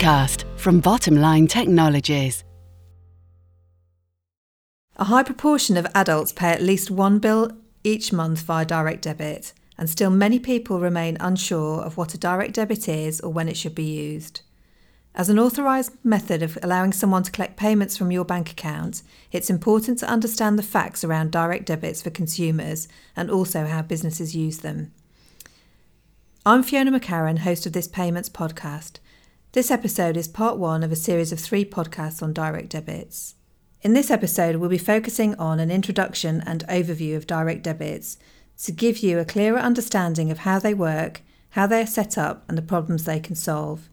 Podcast from Bottomline Technologies. A high proportion of adults pay at least one bill each month via direct debit, and still many people remain unsure of what a direct debit is or when it should be used. As an authorised method of allowing someone to collect payments from your bank account, it's important to understand the facts around direct debits for consumers and also how businesses use them. I'm Fiona McCarran, host of this Payments podcast. This episode is part one of a series of three podcasts on direct debits. In this episode, we'll be focusing on an introduction and overview of direct debits to give you a clearer understanding of how they work, how they are set up, and the problems they can solve.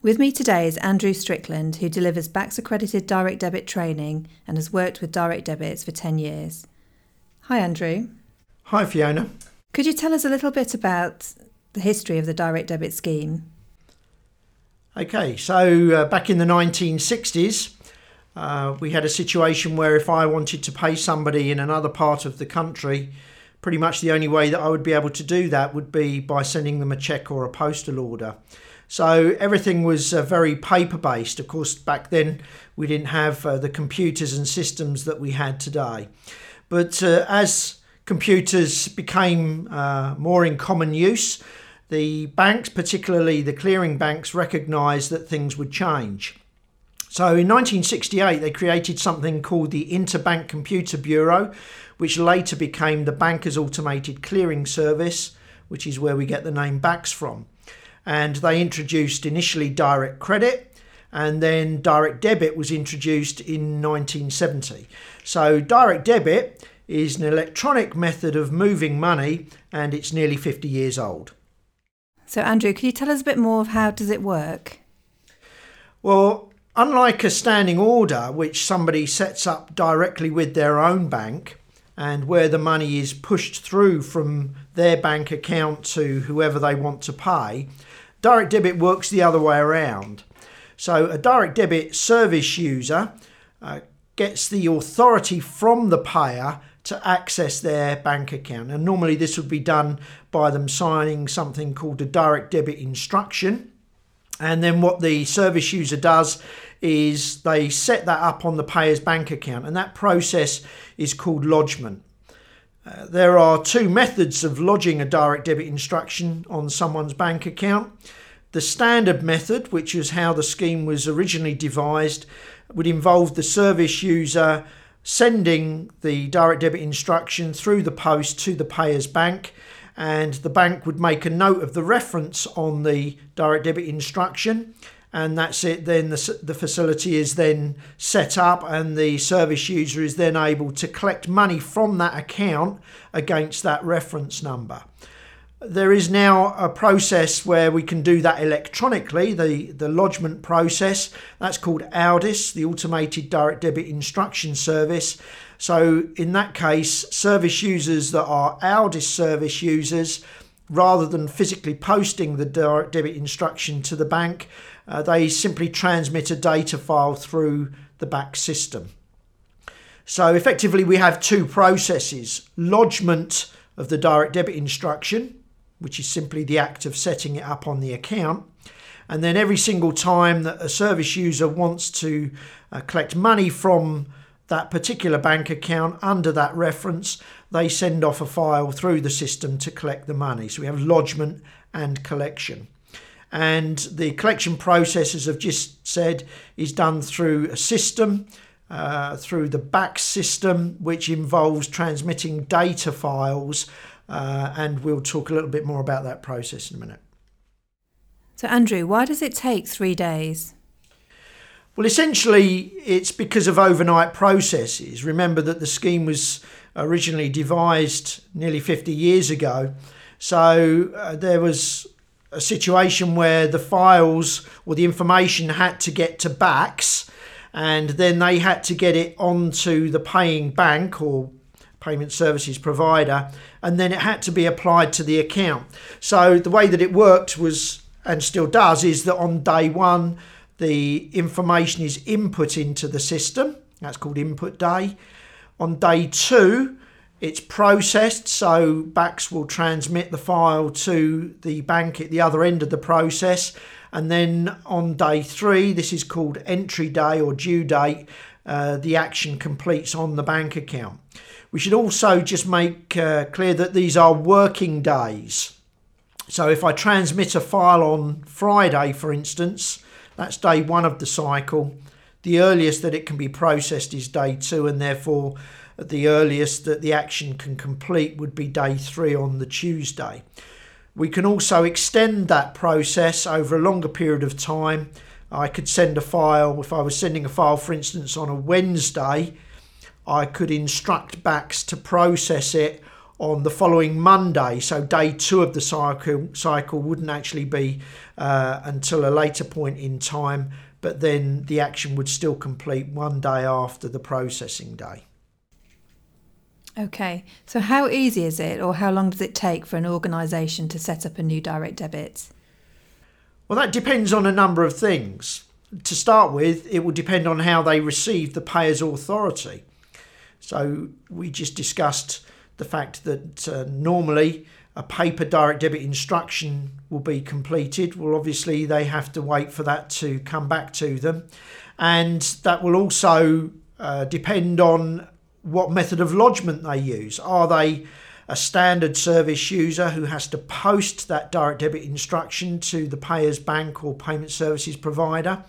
With me today is Andrew Strickland, who delivers BACS accredited direct debit training and has worked with direct debits for 10 years. Hi, Andrew. Hi, Fiona. Could you tell us a little bit about the history of the direct debit scheme? Okay, so uh, back in the 1960s, uh, we had a situation where if I wanted to pay somebody in another part of the country, pretty much the only way that I would be able to do that would be by sending them a cheque or a postal order. So everything was uh, very paper based. Of course, back then we didn't have uh, the computers and systems that we had today. But uh, as computers became uh, more in common use, the banks, particularly the clearing banks, recognised that things would change. So in 1968, they created something called the Interbank Computer Bureau, which later became the Bankers Automated Clearing Service, which is where we get the name BACS from. And they introduced initially direct credit, and then direct debit was introduced in 1970. So direct debit is an electronic method of moving money, and it's nearly 50 years old. So, Andrew, can you tell us a bit more of how does it work? Well, Unlike a standing order, which somebody sets up directly with their own bank, and where the money is pushed through from their bank account to whoever they want to pay, direct debit works the other way around. So, a direct debit service user uh, gets the authority from the payer to access their bank account. And normally, this would be done by them signing something called a direct debit instruction. And then, what the service user does is they set that up on the payer's bank account, and that process is called lodgement. Uh, there are two methods of lodging a direct debit instruction on someone's bank account. The standard method, which is how the scheme was originally devised, would involve the service user sending the direct debit instruction through the post to the payer's bank and the bank would make a note of the reference on the direct debit instruction and that's it. Then the, the facility is then set up, and the service user is then able to collect money from that account against that reference number. There is now a process where we can do that electronically, the, the lodgement process. That's called AUDDIS, the Automated Direct Debit Instruction Service. So, in that case, service users that are AUDDIS service users, rather than physically posting the direct debit instruction to the bank, uh, they simply transmit a data file through the BACS system. So effectively, we have two processes lodgement of the direct debit instruction, which is simply the act of setting it up on the account. And then every single time that a service user wants to uh, collect money from that particular bank account under that reference, they send off a file through the system to collect the money. So we have lodgement and collection and the collection process, as I've just said, is done through a system, uh, through the BACS system, which involves transmitting data files, uh, and we'll talk a little bit more about that process in a minute. So, Andrew, why does it take three days? Well, essentially, it's because of overnight processes. Remember that the scheme was originally devised nearly 50 years ago. So uh, there was a situation where the files or the information had to get to BACS and then they had to get it onto the paying bank or payment services provider and then it had to be applied to the account. So the way that it worked was and still does is that on day one the information is input into the system. That's called input day. On day two, It's processed, so BACS will transmit the file to the bank at the other end of the process. And then on day three, this is called entry day or due date, uh, the action completes on the bank account. We should also just make uh, clear that these are working days. So if I transmit a file on Friday, for instance, that's day one of the cycle. The earliest that it can be processed is day two, and therefore the earliest that the action can complete would be day three on the Tuesday. We can also extend that process over a longer period of time. I could send a file, if I was sending a file, for instance, on a Wednesday, I could instruct BACS to process it on the following Monday. So day two of the cycle cycle wouldn't actually be uh, until a later point in time, but then the action would still complete one day after the processing day. Okay, so how easy is it, or how long does it take for an organisation to set up a new direct debit? Well, that depends on a number of things. To start with, it will depend on how they receive the payer's authority. So, we just discussed the fact that uh, normally a paper direct debit instruction will be completed. Well, obviously, they have to wait for that to come back to them. And that will also uh, depend on what method of lodgement they use. Are they a standard service user who has to post that direct debit instruction to the payer's bank or payment services provider?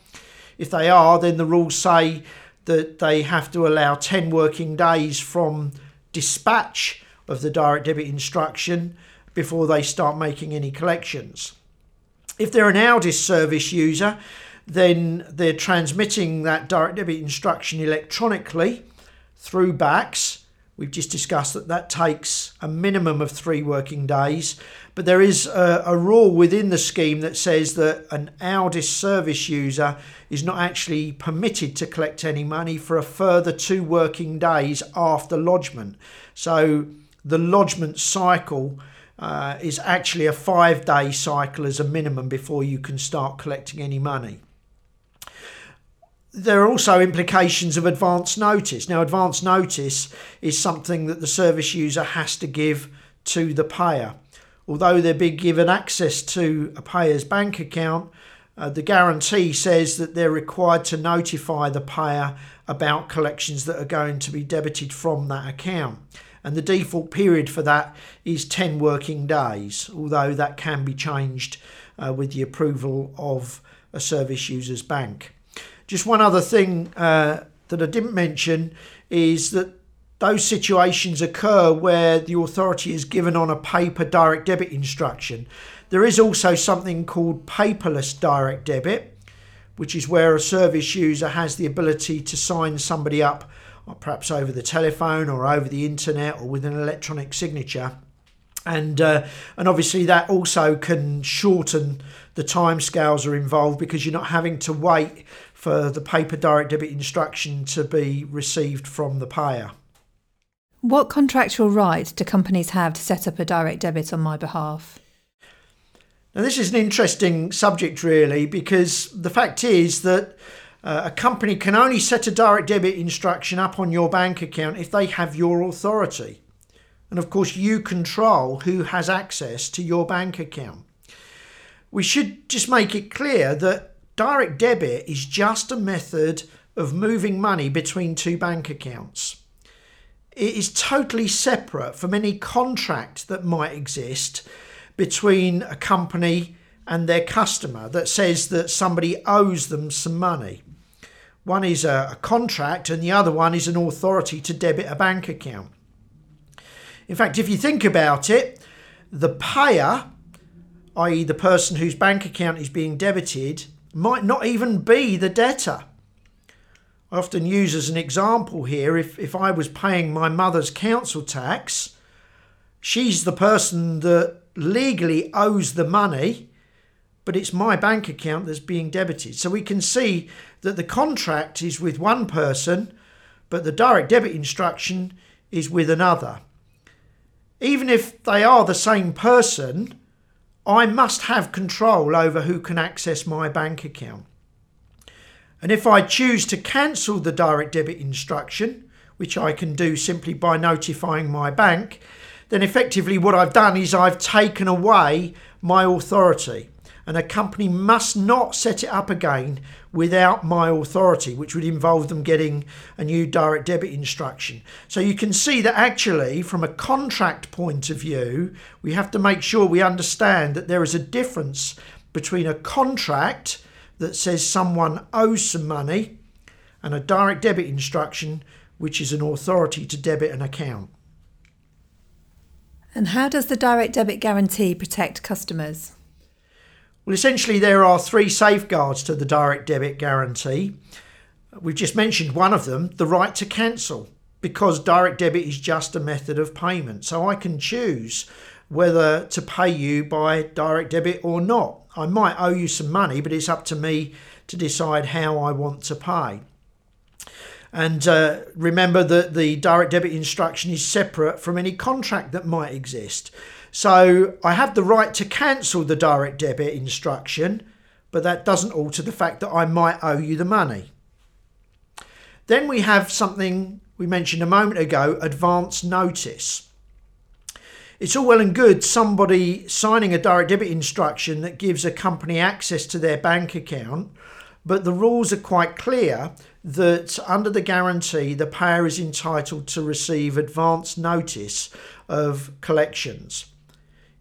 If they are, then the rules say that they have to allow 10 working days from dispatch of the direct debit instruction before they start making any collections. If they're an AUDDIS service user, then they're transmitting that direct debit instruction electronically through BACS. We've just discussed that that takes a minimum of three working days, but there is a, a, rule within the scheme that says that an AUDDIS service user is not actually permitted to collect any money for a further two working days after lodgement. So the lodgement cycle uh, is actually a five day cycle as a minimum before you can start collecting any money there are also implications of advance notice. Now, advance notice is something that the service user has to give to the payer. Although they're being given access to a payer's bank account, uh, the guarantee says that they're required to notify the payer about collections that are going to be debited from that account. And the default period for that is 10 working days, although that can be changed uh, with the approval of a service user's bank. Just one other thing uh, that I didn't mention is that those situations occur where the authority is given on a paper direct debit instruction. There is also something called paperless direct debit, which is where a service user has the ability to sign somebody up, uh, perhaps over the telephone or over the internet or with an electronic signature. And, uh, and obviously, that also can shorten the timescales are involved because you're not having to wait for the paper direct debit instruction to be received from the payer. What contractual right do companies have to set up a direct debit on my behalf? Now, this is an interesting subject, really, because the fact is that uh, a company can only set a direct debit instruction up on your bank account if they have your authority. And of course, you control who has access to your bank account. We should just make it clear that Direct debit is just a method of moving money between two bank accounts. It is totally separate from any contract that might exist between a company and their customer that says that somebody owes them some money. One is a, contract, and the other one is an authority to debit a bank account. In fact, if you think about it, the payer, i.e., the person whose bank account is being debited, might not even be the debtor. I often use as an example here if, if I was paying my mother's council tax, she's the person that legally owes the money, but it's my bank account that's being debited. So we can see that the contract is with one person, but the direct debit instruction is with another. Even if they are the same person, I must have control over who can access my bank account. And if I choose to cancel the direct debit instruction, which I can do simply by notifying my bank, then effectively what I've done is I've taken away my authority. And a company must not set it up again without my authority, which would involve them getting a new direct debit instruction. So you can see that actually, from a contract point of view, we have to make sure we understand that there is a difference between a contract that says someone owes some money and a direct debit instruction, which is an authority to debit an account. And how does the direct debit guarantee protect customers? Well, essentially, there are three safeguards to the direct debit guarantee. We've just mentioned one of them the right to cancel, because direct debit is just a method of payment. So I can choose whether to pay you by direct debit or not. I might owe you some money, but it's up to me to decide how I want to pay. And uh, remember that the direct debit instruction is separate from any contract that might exist. So I have the right to cancel the direct debit instruction, but that doesn't alter the fact that I might owe you the money. Then we have something we mentioned a moment ago advance notice. It's all well and good somebody signing a direct debit instruction that gives a company access to their bank account, but the rules are quite clear that under the guarantee, the payer is entitled to receive advance notice of collections.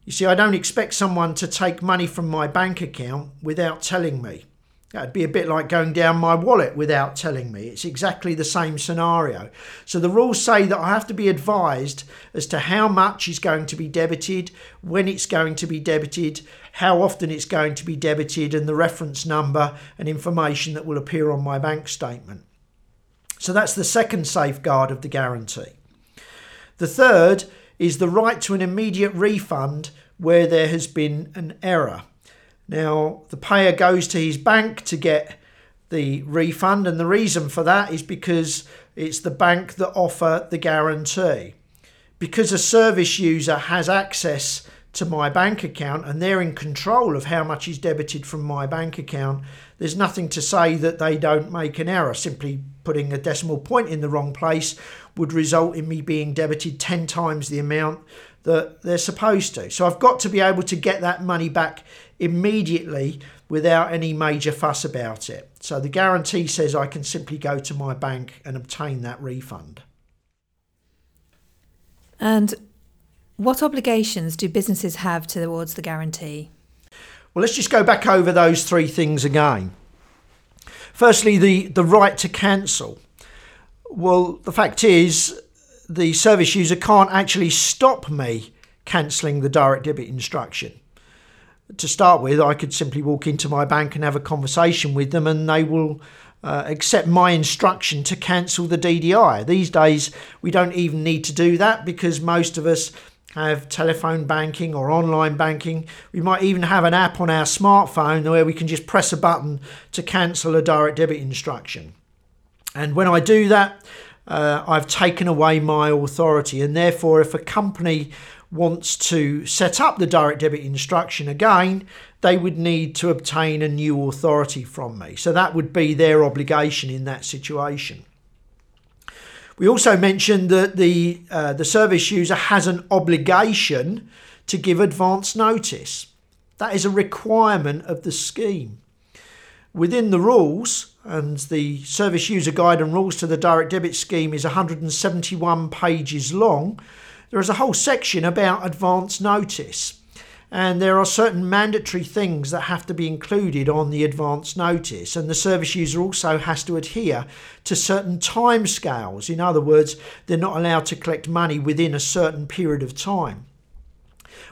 You see, I don't expect someone to take money from my bank account without telling me. That'd be a bit like going down my wallet without telling me. It's exactly the same scenario. So the rules say that I have to be advised as to how much is going to be debited, when it's going to be debited, how often it's going to be debited, and the reference number and information that will appear on my bank statement. So that's the second safeguard of the guarantee. The third is the right to an immediate refund where there has been an error. Now, the payer goes to his bank to get the refund, and the reason for that is because it's the bank that offer the guarantee. Because a service user has access to my bank account and they're in control of how much is debited from my bank account, there's nothing to say that they don't make an error. Simply putting a decimal point in the wrong place would result in me being debited 10 times the amount that they're supposed to. So I've got to be able to get that money back immediately without any major fuss about it. So the guarantee says I can simply go to my bank and obtain that refund. And what obligations do businesses have towards the guarantee? Well, let's just go back over those three things again. Firstly, the, the right to cancel. Well, the fact is, the service user can't actually stop me cancelling the direct debit instruction. To start with, I could simply walk into my bank and have a conversation with them, and they will uh, accept my instruction to cancel the DDI. These days, we don't even need to do that because most of us have telephone banking or online banking. We might even have an app on our smartphone where we can just press a button to cancel a direct debit instruction. And when I do that, uh, I've taken away my authority. And therefore, if a company wants to set up the direct debit instruction again, they would need to obtain a new authority from me. So that would be their obligation in that situation. We also mentioned that the, uh, the service user has an obligation to give advance notice. That is a requirement of the scheme. Within the rules, and the service user guide and rules to the direct debit scheme is 171 pages long, there is a whole section about advance notice. And there are certain mandatory things that have to be included on the advance notice. And the service user also has to adhere to certain timescales. In other words, they're not allowed to collect money within a certain period of time.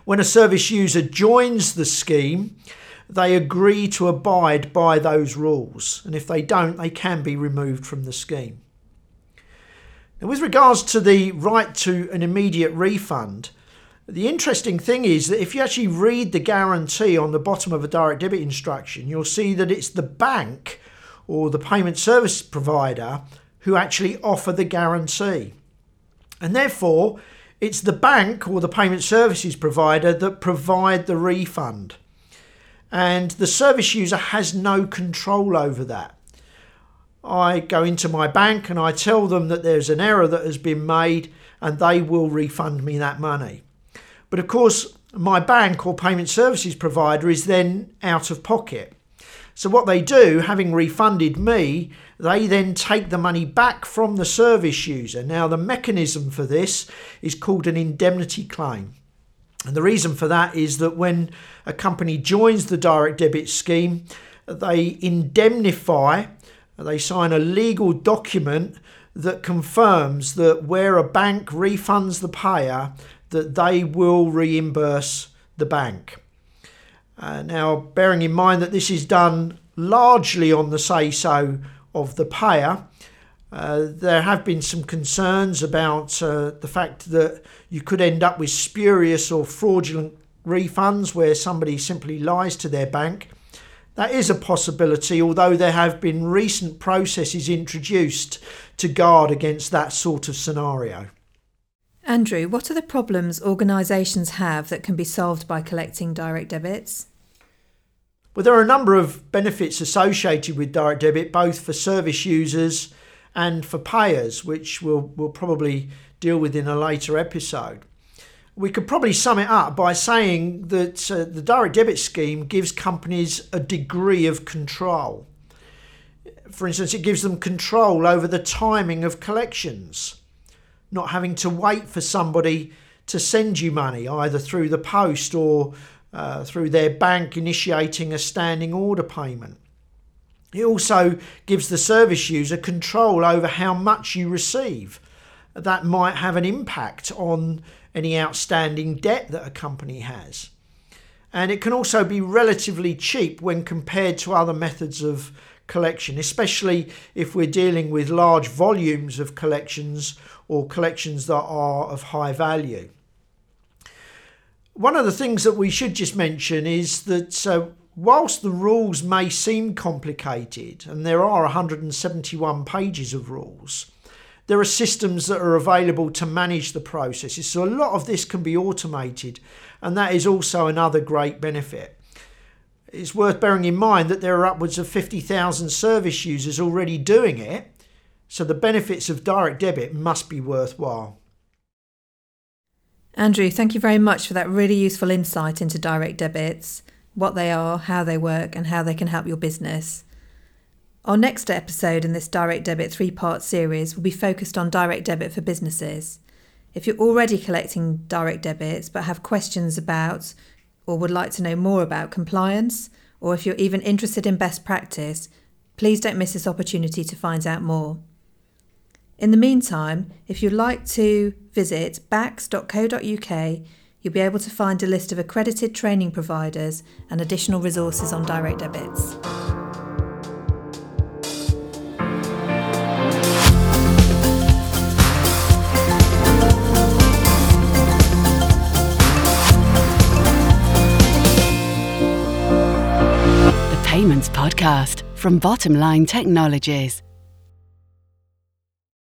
When a service user joins the scheme, they agree to abide by those rules. And if they don't, they can be removed from the scheme. Now, with regards to the right to an immediate refund, the interesting thing is that if you actually read the guarantee on the bottom of a direct debit instruction, you'll see that it's the bank or the payment service provider who actually offer the guarantee. And therefore, it's the bank or the payment services provider that provide the refund. And the service user has no control over that. I go into my bank and I tell them that there's an error that has been made and they will refund me that money. But of course, my bank or payment services provider is then out of pocket. So, what they do, having refunded me, they then take the money back from the service user. Now, the mechanism for this is called an indemnity claim. And the reason for that is that when a company joins the direct debit scheme, they indemnify, they sign a legal document that confirms that where a bank refunds the payer, that they will reimburse the bank. Uh, now, bearing in mind that this is done largely on the say so of the payer, uh, there have been some concerns about uh, the fact that you could end up with spurious or fraudulent refunds where somebody simply lies to their bank. That is a possibility, although there have been recent processes introduced to guard against that sort of scenario. Andrew, what are the problems organisations have that can be solved by collecting direct debits? Well, there are a number of benefits associated with direct debit, both for service users and for payers, which we'll, we'll probably deal with in a later episode. We could probably sum it up by saying that uh, the direct debit scheme gives companies a degree of control. For instance, it gives them control over the timing of collections, not having to wait for somebody to send you money either through the post or uh, through their bank initiating a standing order payment. It also gives the service user control over how much you receive. That might have an impact on any outstanding debt that a company has. And it can also be relatively cheap when compared to other methods of collection, especially if we're dealing with large volumes of collections or collections that are of high value. One of the things that we should just mention is that uh, whilst the rules may seem complicated, and there are 171 pages of rules, there are systems that are available to manage the processes. So a lot of this can be automated, and that is also another great benefit. It's worth bearing in mind that there are upwards of 50,000 service users already doing it, so the benefits of direct debit must be worthwhile. Andrew, thank you very much for that really useful insight into direct debits what they are, how they work, and how they can help your business. Our next episode in this Direct Debit three part series will be focused on direct debit for businesses. If you're already collecting direct debits but have questions about or would like to know more about compliance, or if you're even interested in best practice, please don't miss this opportunity to find out more. In the meantime, if you'd like to visit bacs.co.uk, you'll be able to find a list of accredited training providers and additional resources on direct debits. Podcast from Bottomline Technologies.